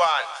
one.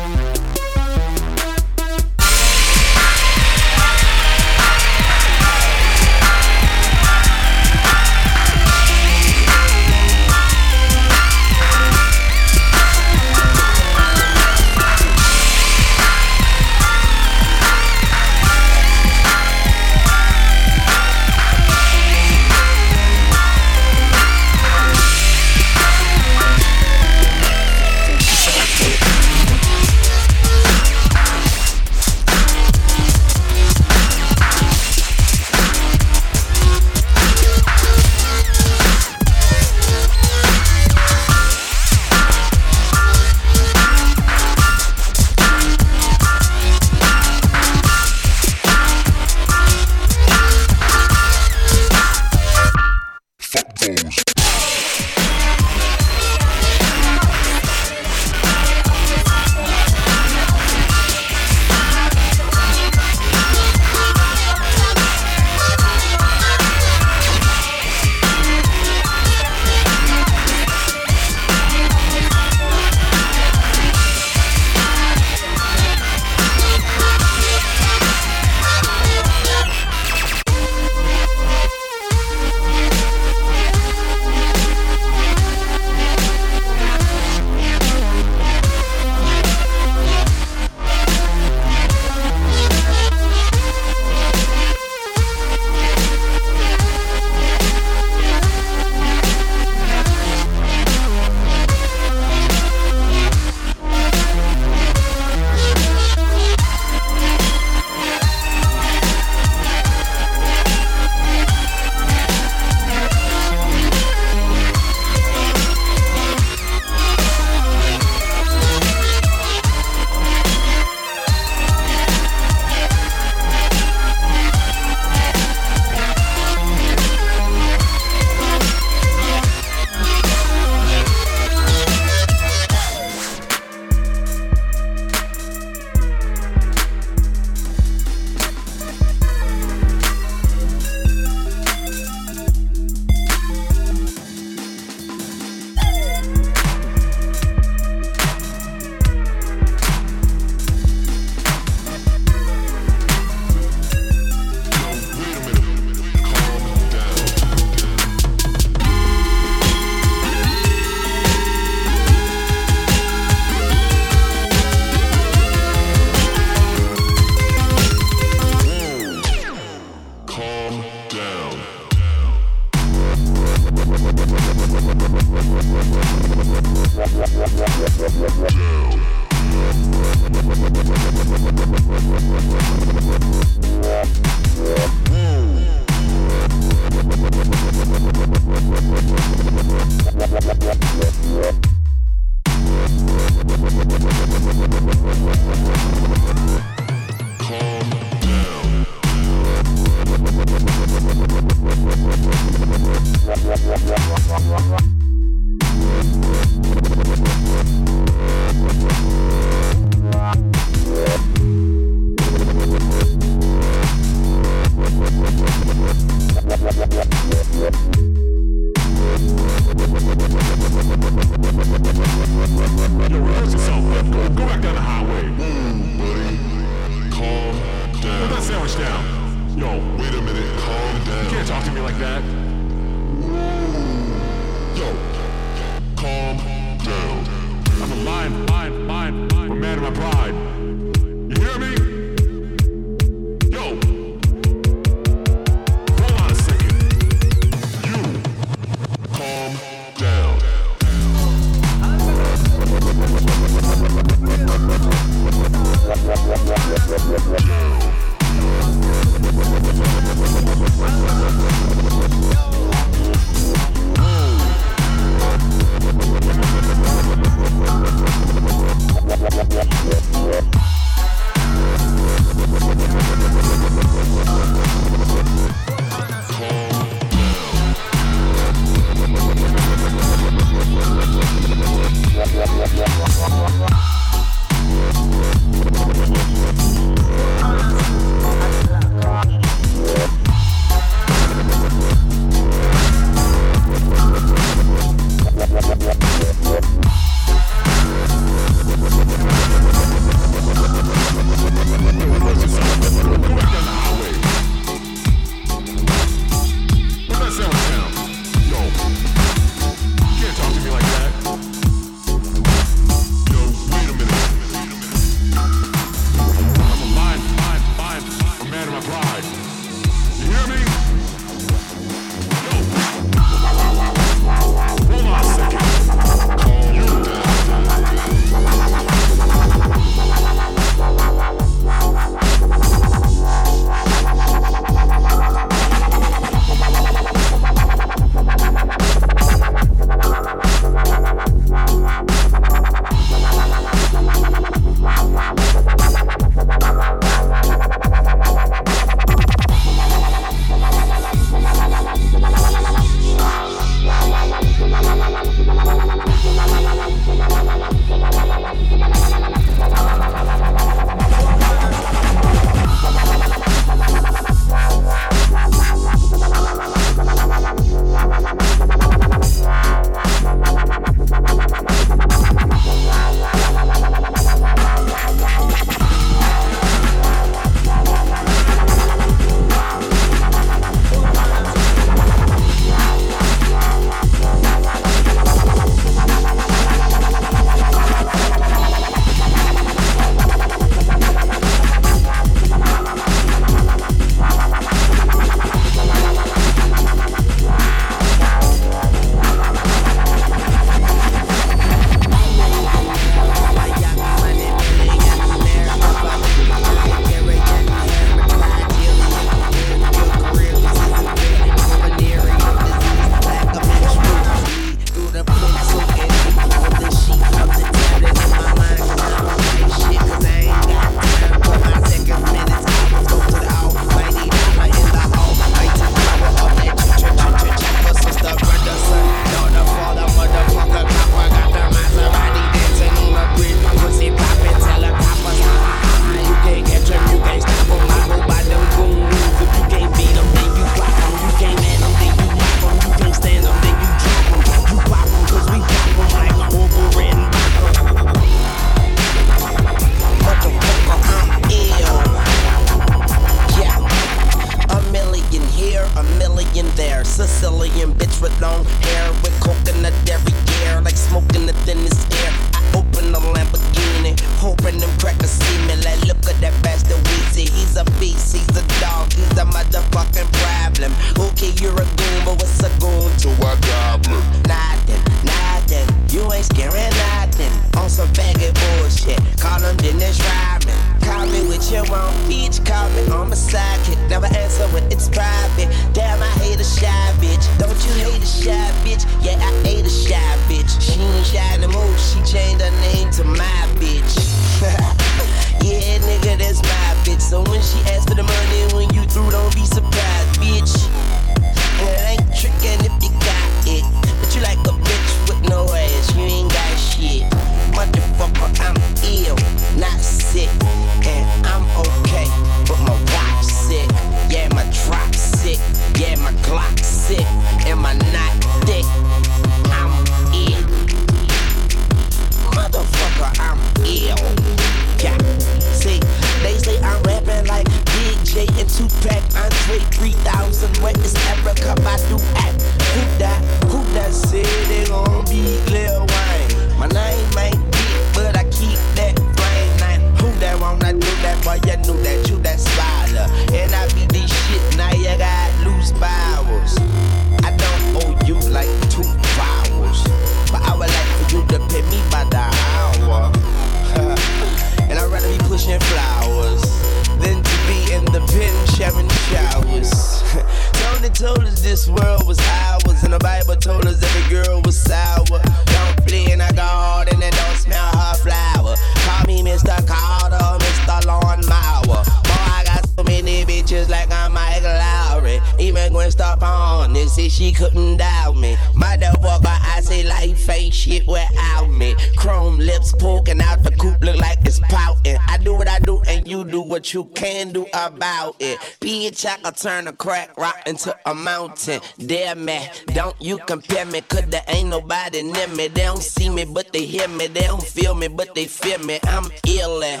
I turn a crack rock into a mountain. Dare me, don't you compare me, cause there ain't nobody near me. They don't see me, but they hear me. They don't feel me, but they feel me. I'm illin'.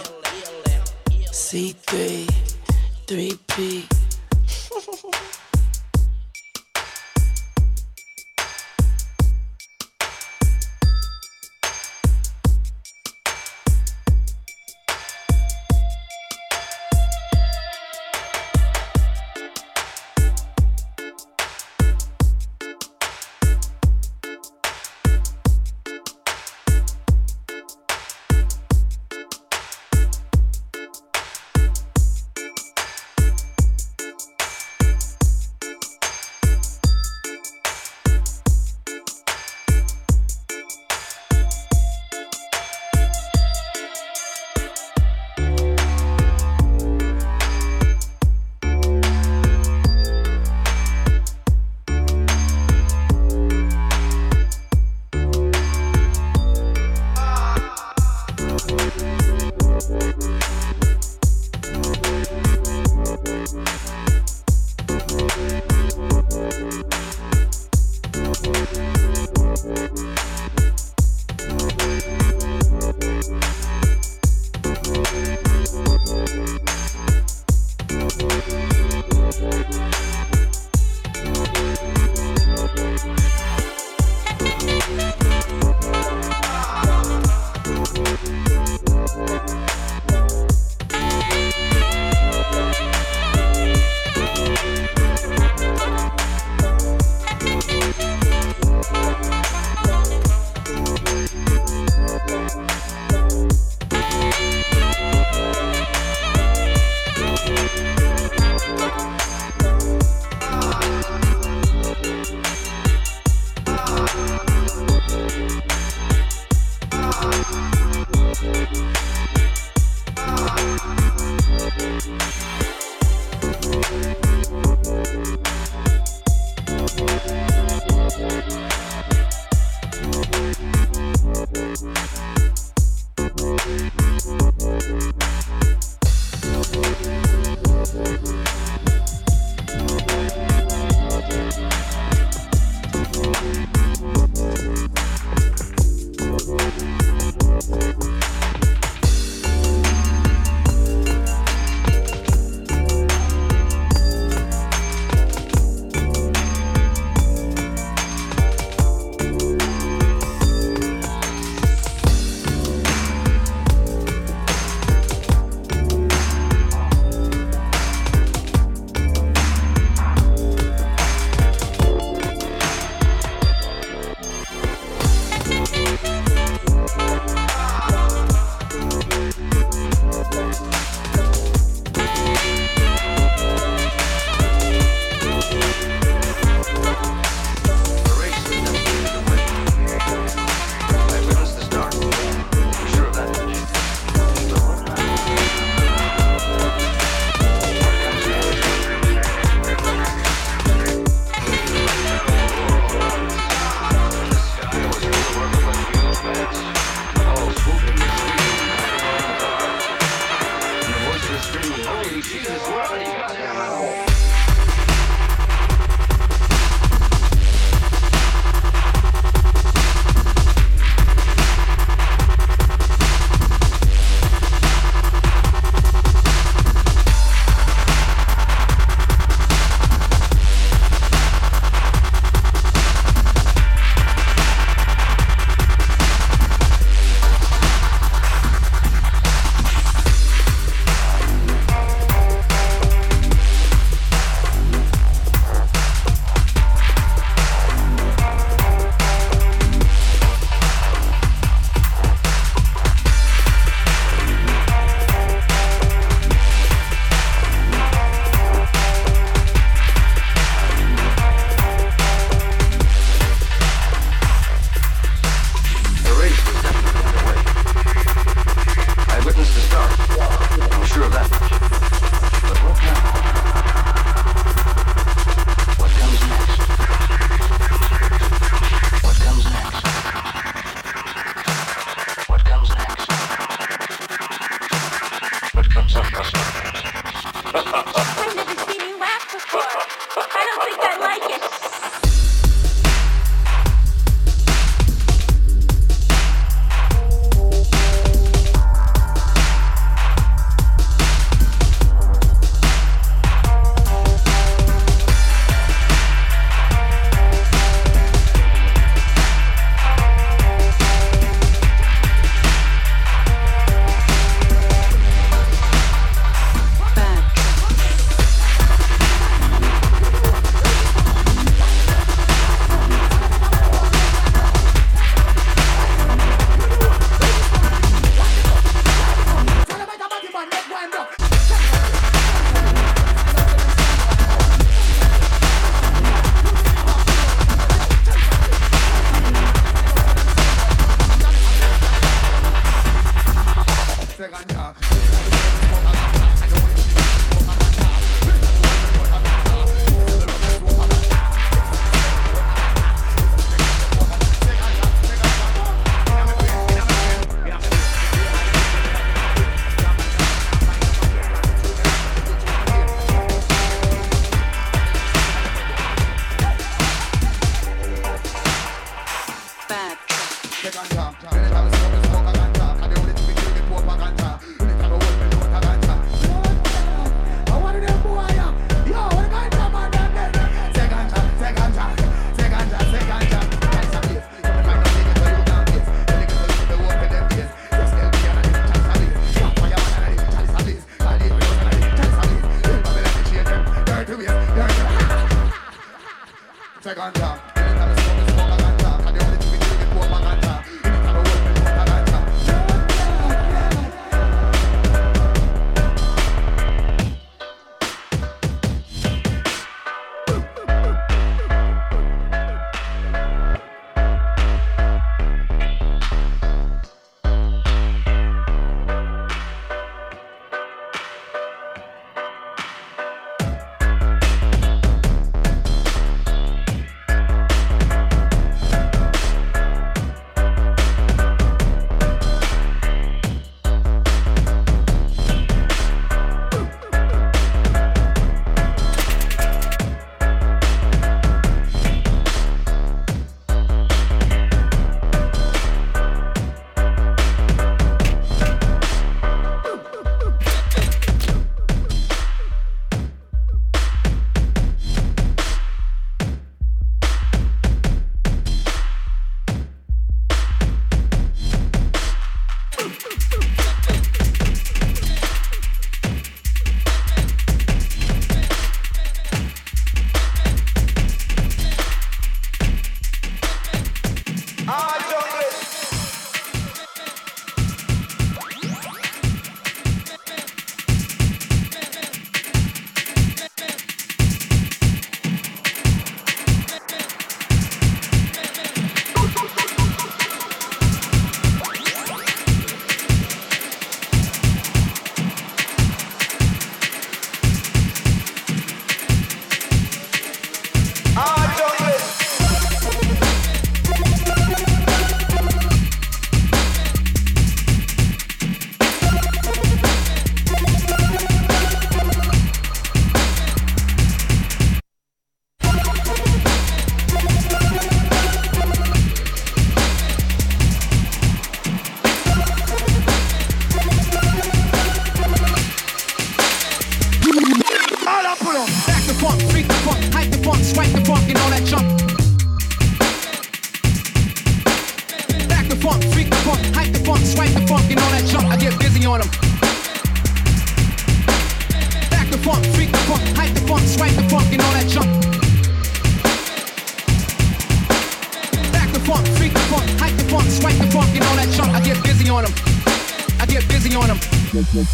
C3, 3P.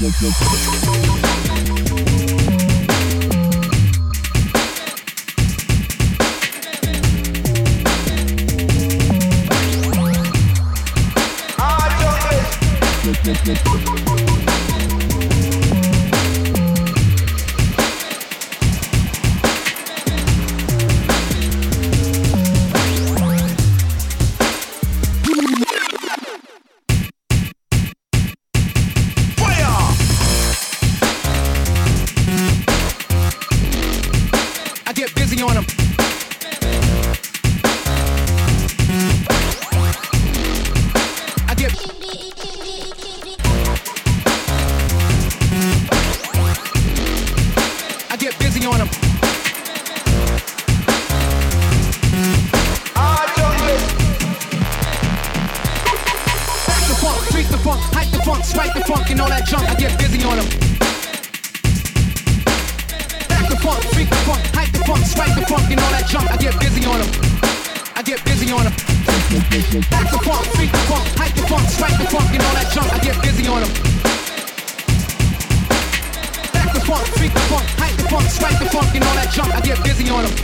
look, look. Spike the funk and all that junk, I get busy on them. Back the funk, freak the funk, hype the funk, spike the funk and all that junk, I get busy on them. I get busy on them. Back the funk, freak the funk, hype the funk, spike the funk and all that junk, I get busy on them. Back the funk, freak the funk, hype the funk, spike the funk and all that junk, I get busy on them.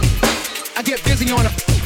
I get busy on them.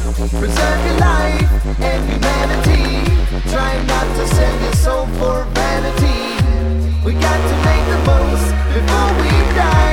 Preserve your life and humanity. Try not to sell your soul for vanity. We got to make the most before we die.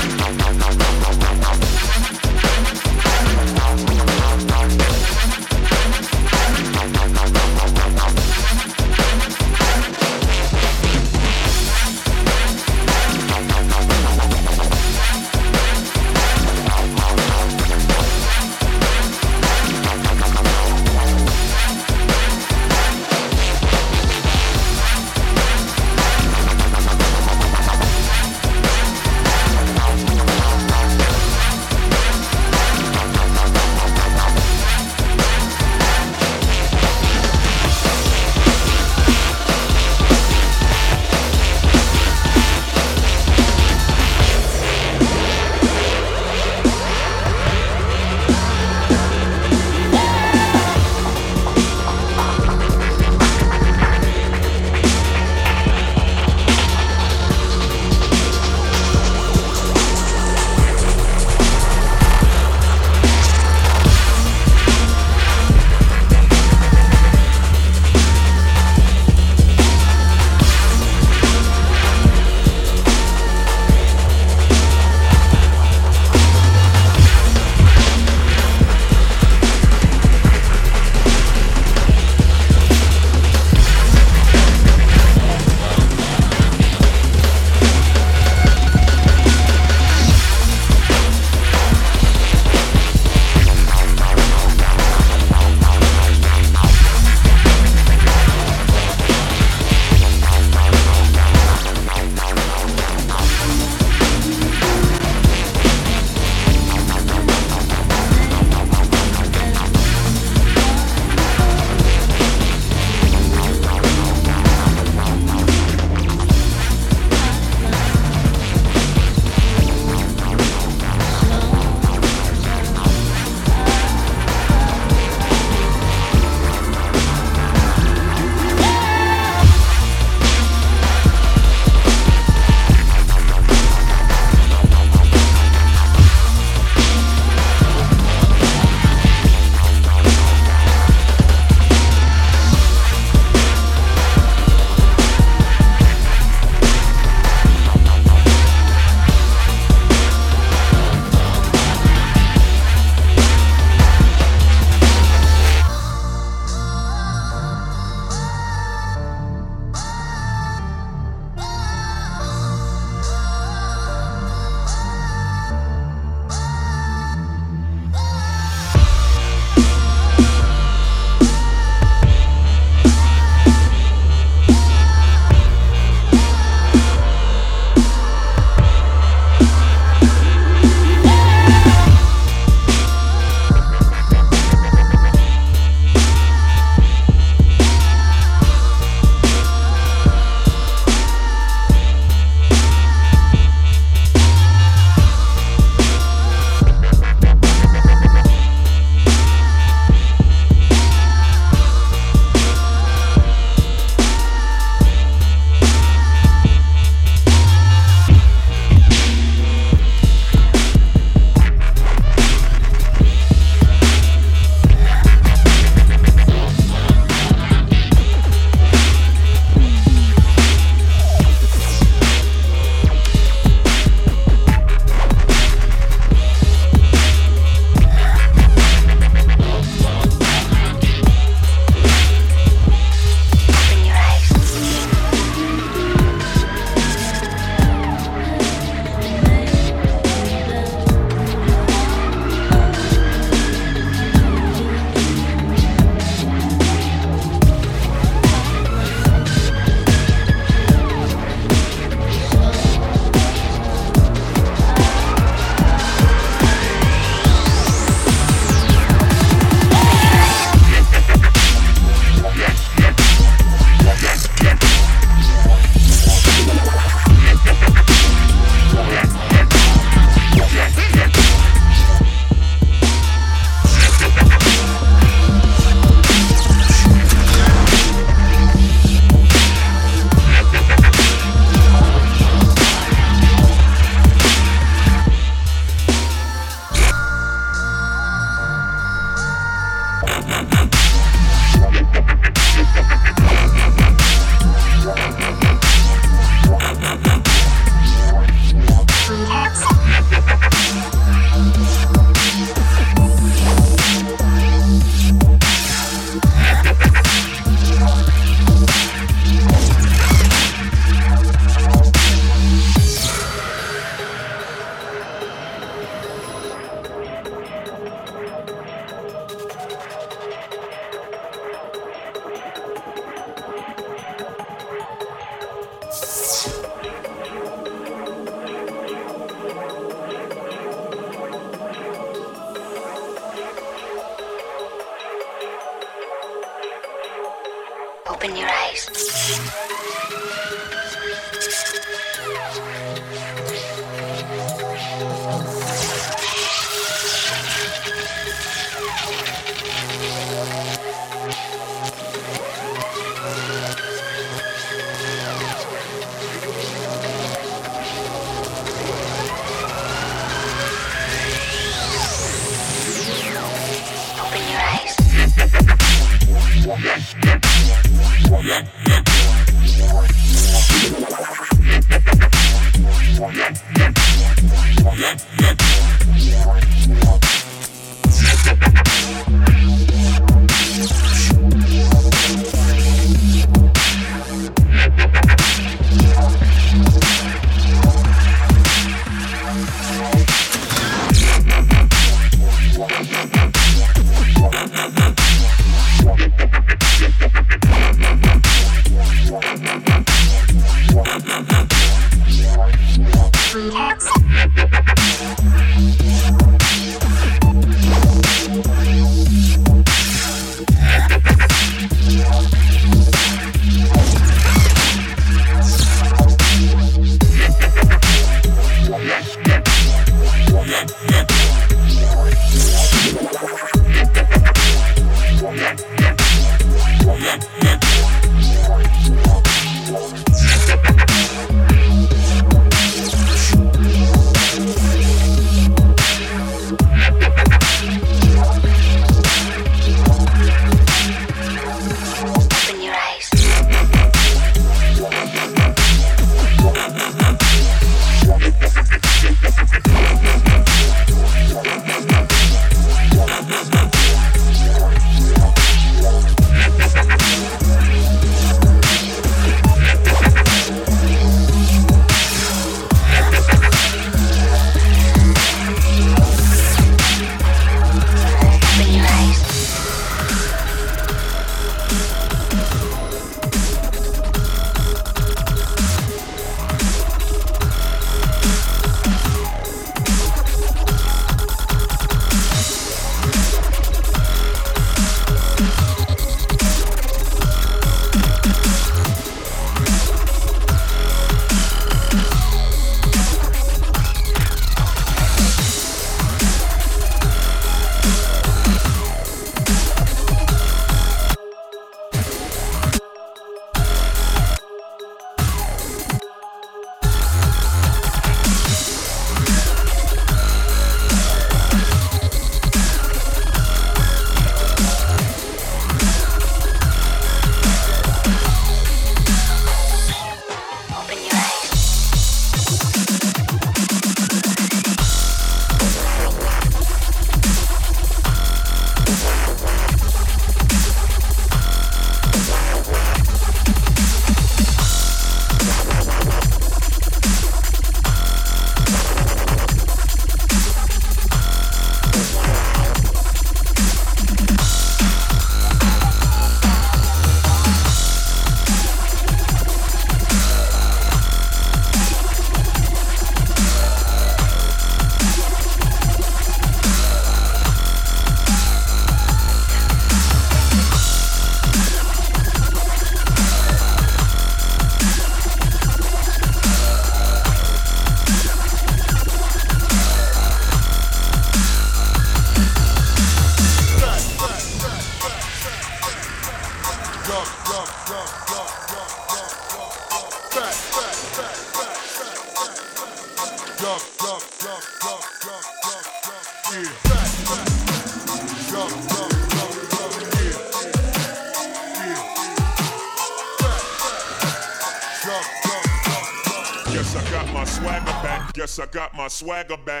Swagger back.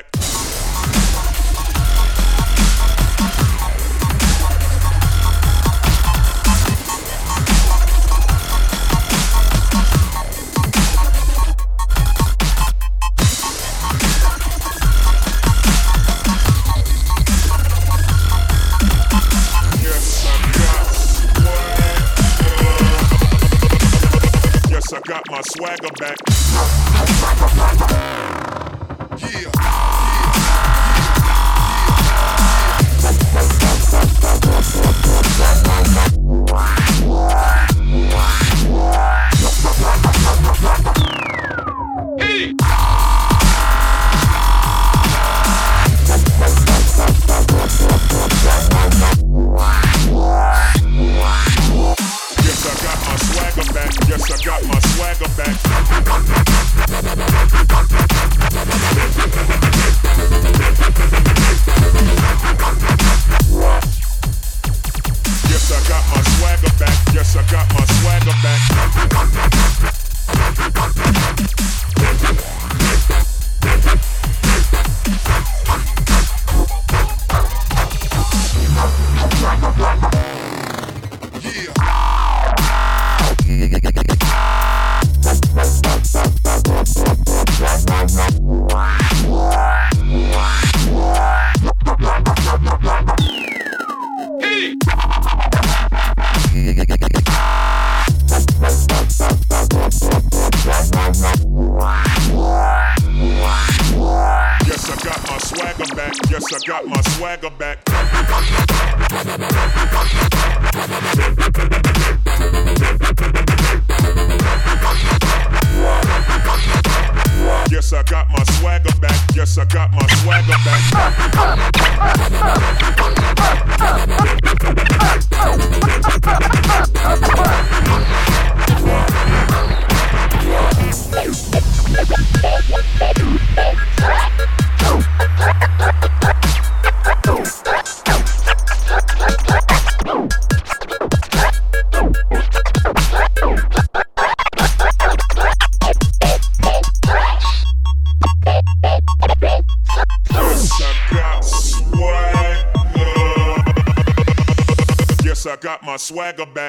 Swagger back.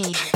Cranium,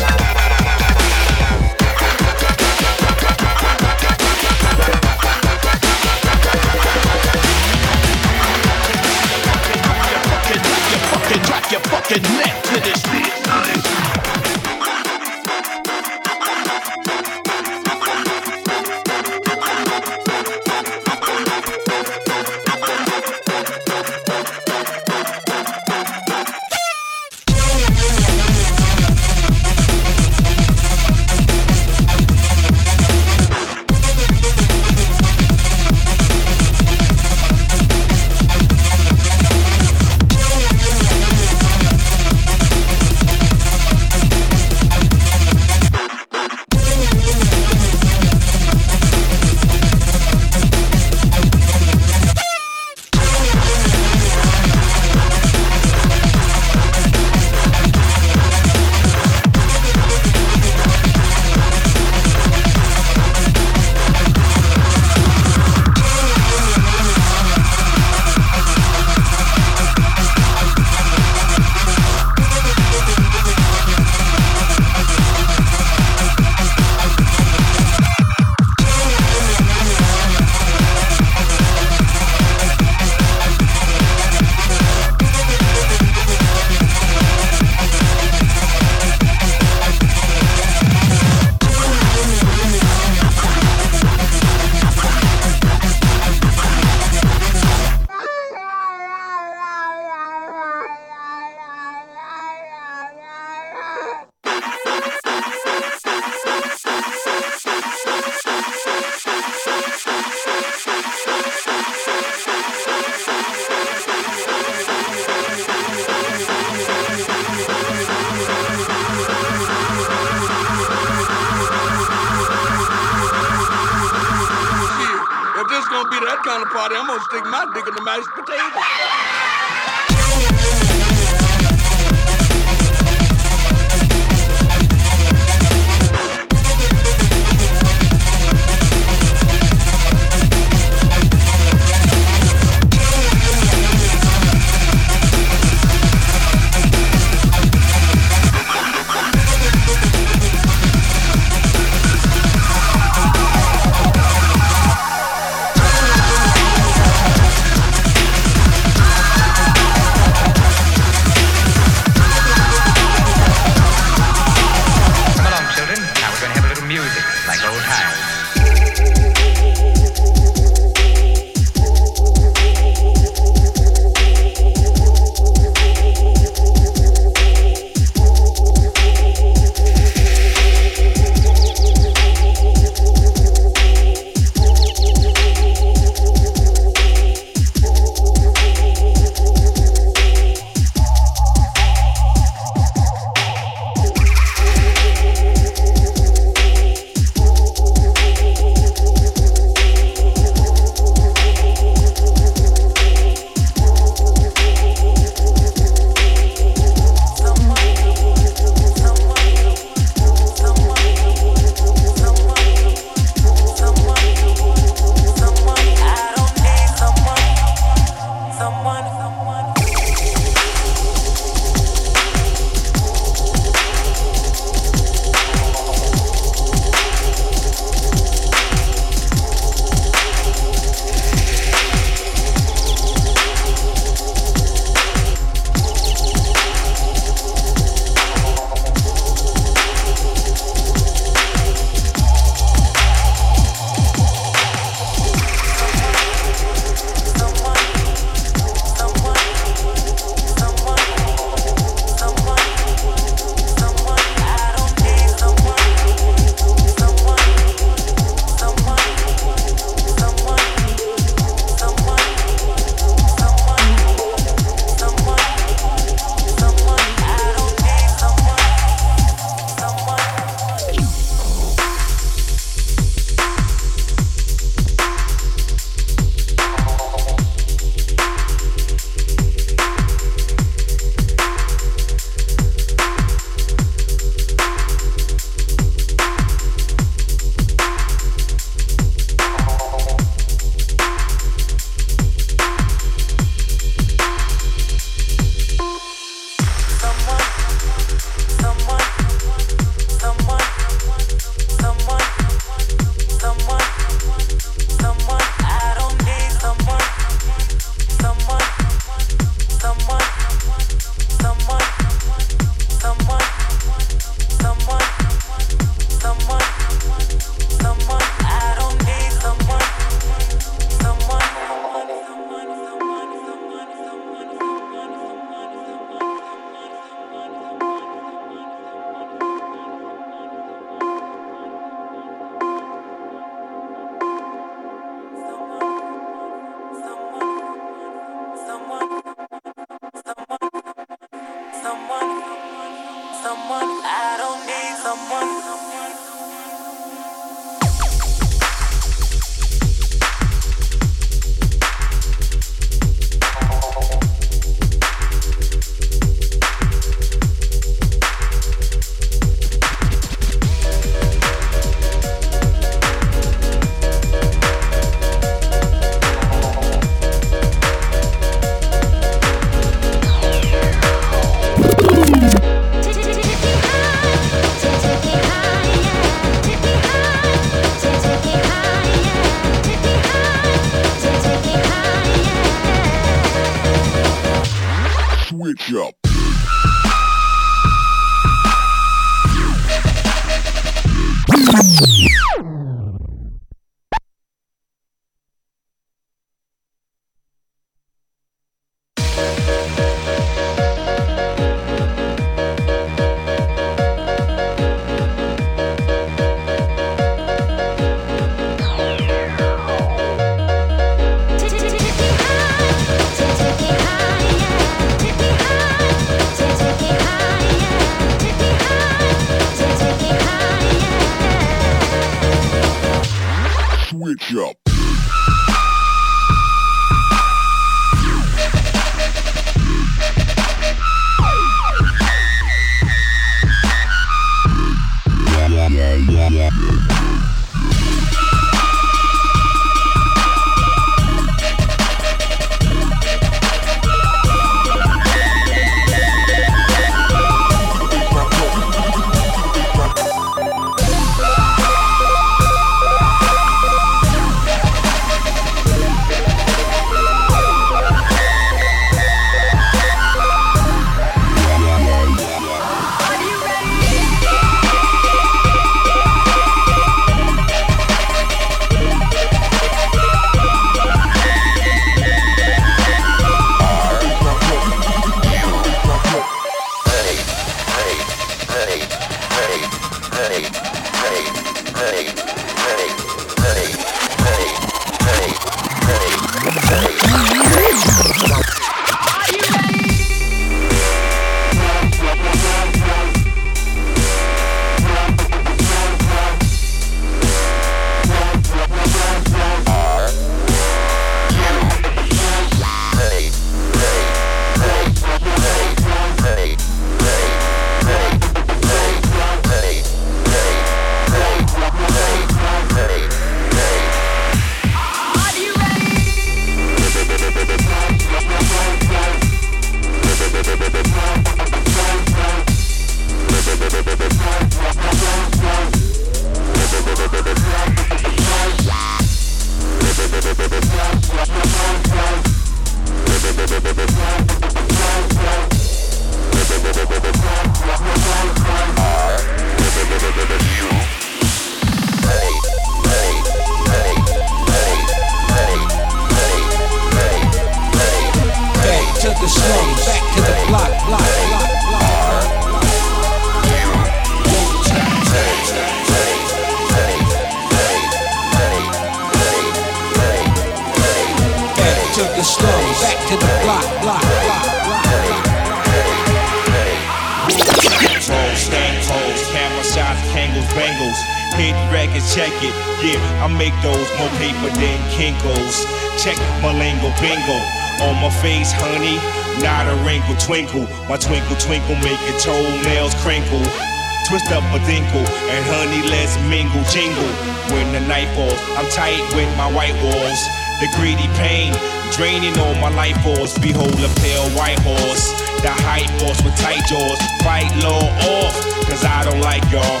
Twist up a dinkle and honey, let's mingle, jingle. When the night falls, I'm tight with my white walls. The greedy pain draining all my life force. Behold a pale white horse, the hype horse with tight jaws. Fight low off, cause I don't like y'all.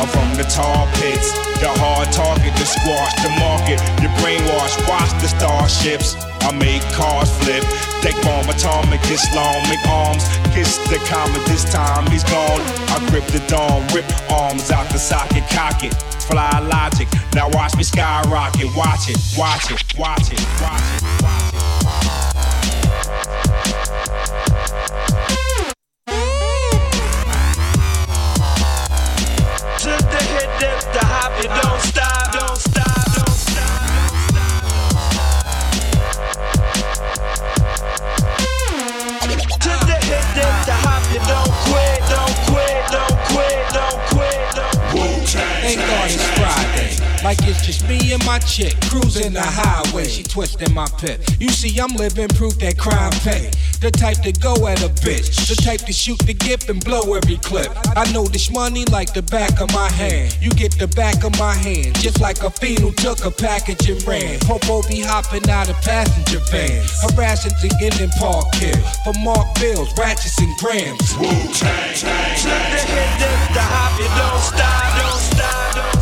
I'm from the tar pits, the hard target, the squash, the market, the brainwash. Watch the starships. I make cars flip. Deck bomb atomic Islamic arms. Kiss the comet this time, he's gone. I grip the dawn, rip arms out the socket, cock it. Fly logic, now watch me skyrocket. Watch it, watch it, watch it, watch it, watch it. Chick cruising the highway. She twisting my pit. You see, I'm living proof that crime pay. The type to go at a bitch. The type to shoot the gift and blow every clip. I know this money like the back of my hand. You get the back of my hand. Just like a fiend who took a package and ran. Popo be hopping out of passenger van. Harassing the Indian park here. For mark bills, ratchets and grams. Wu-Tang, tang, tang. The hit, the hop, it don't stop, don't stop, don't stop,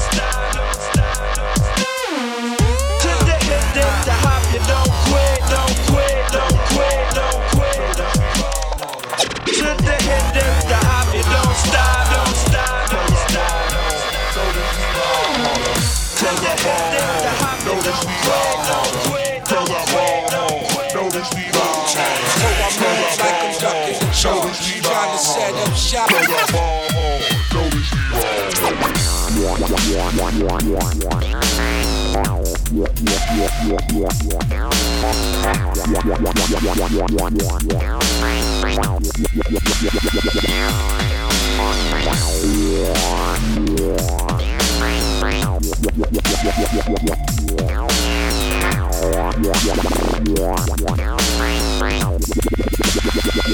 Cause I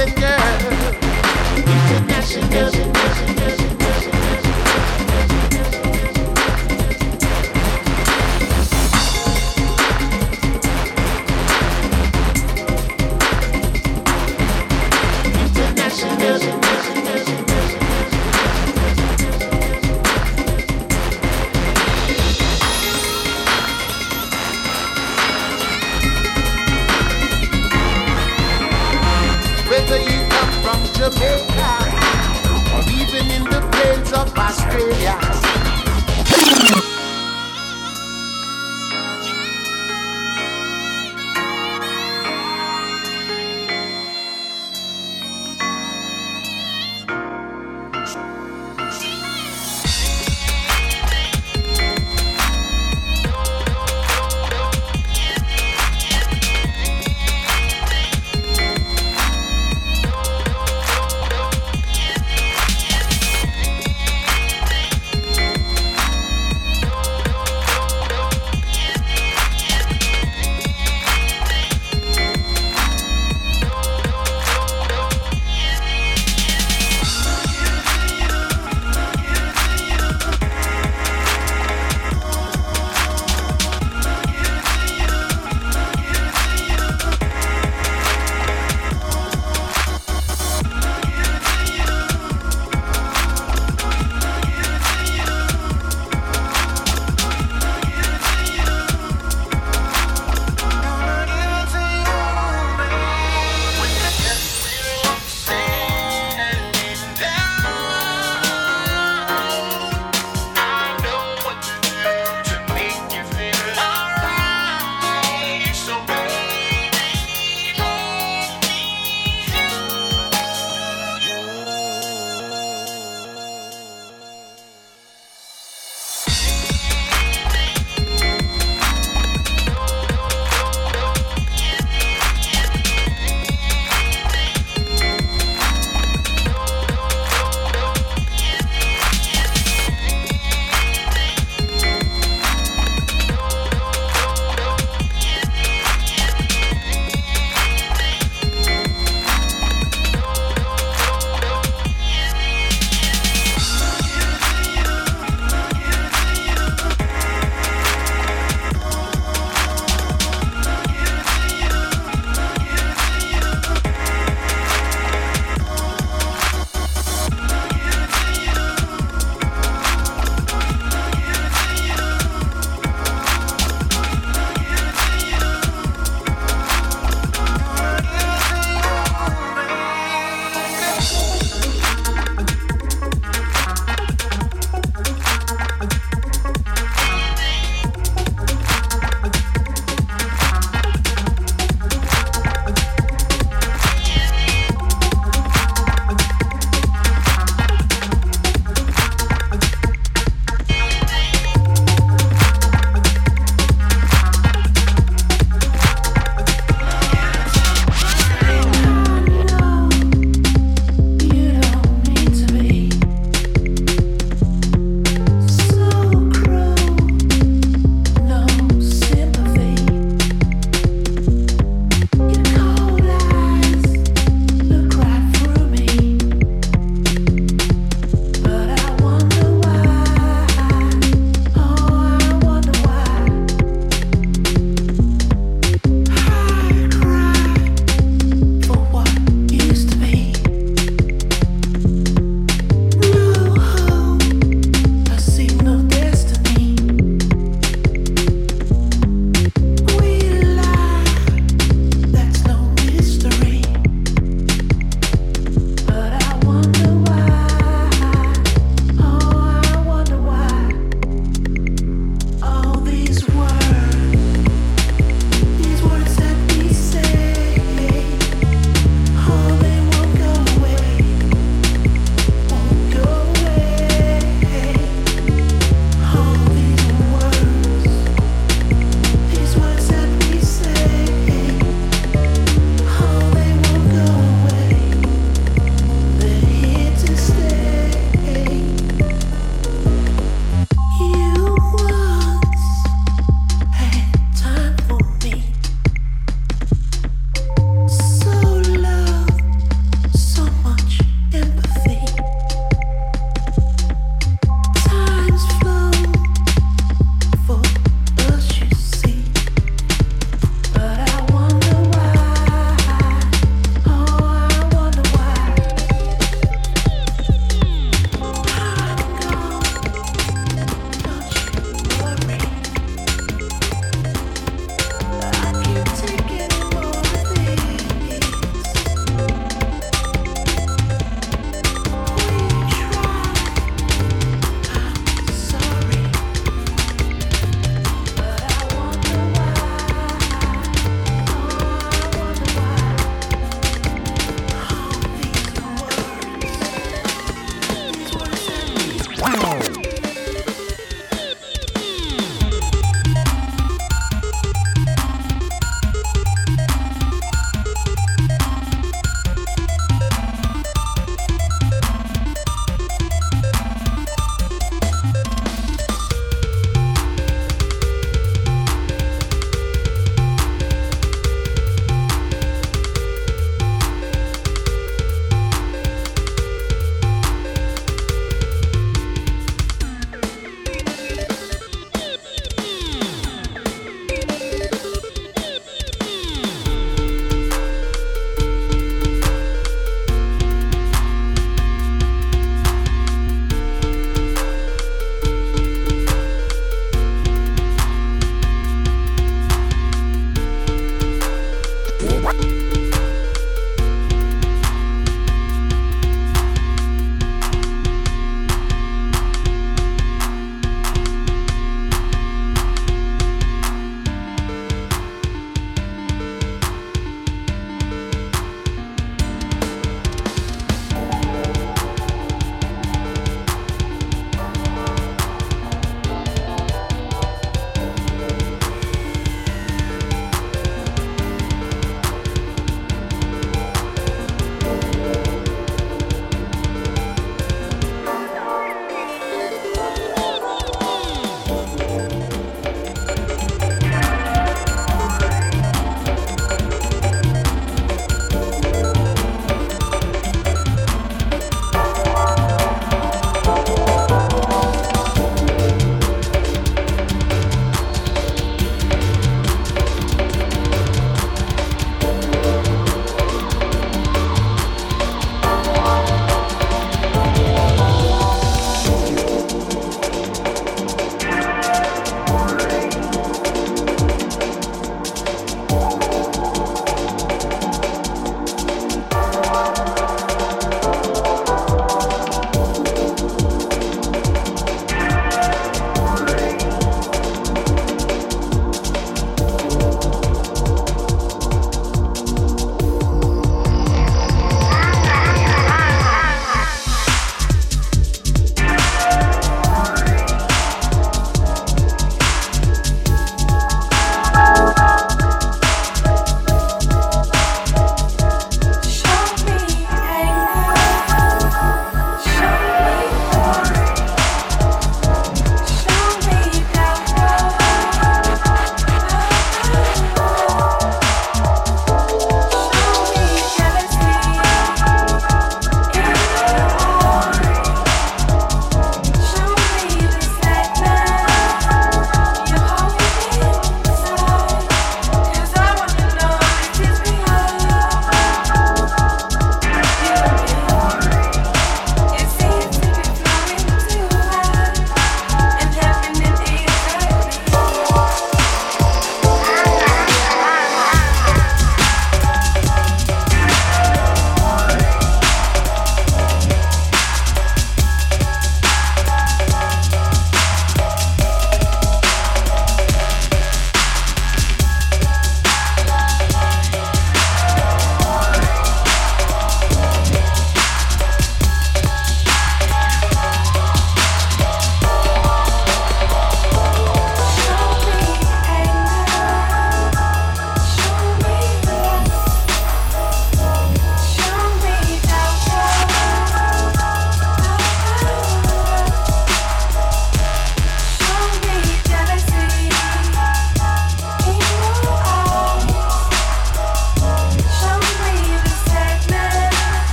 boys and. International.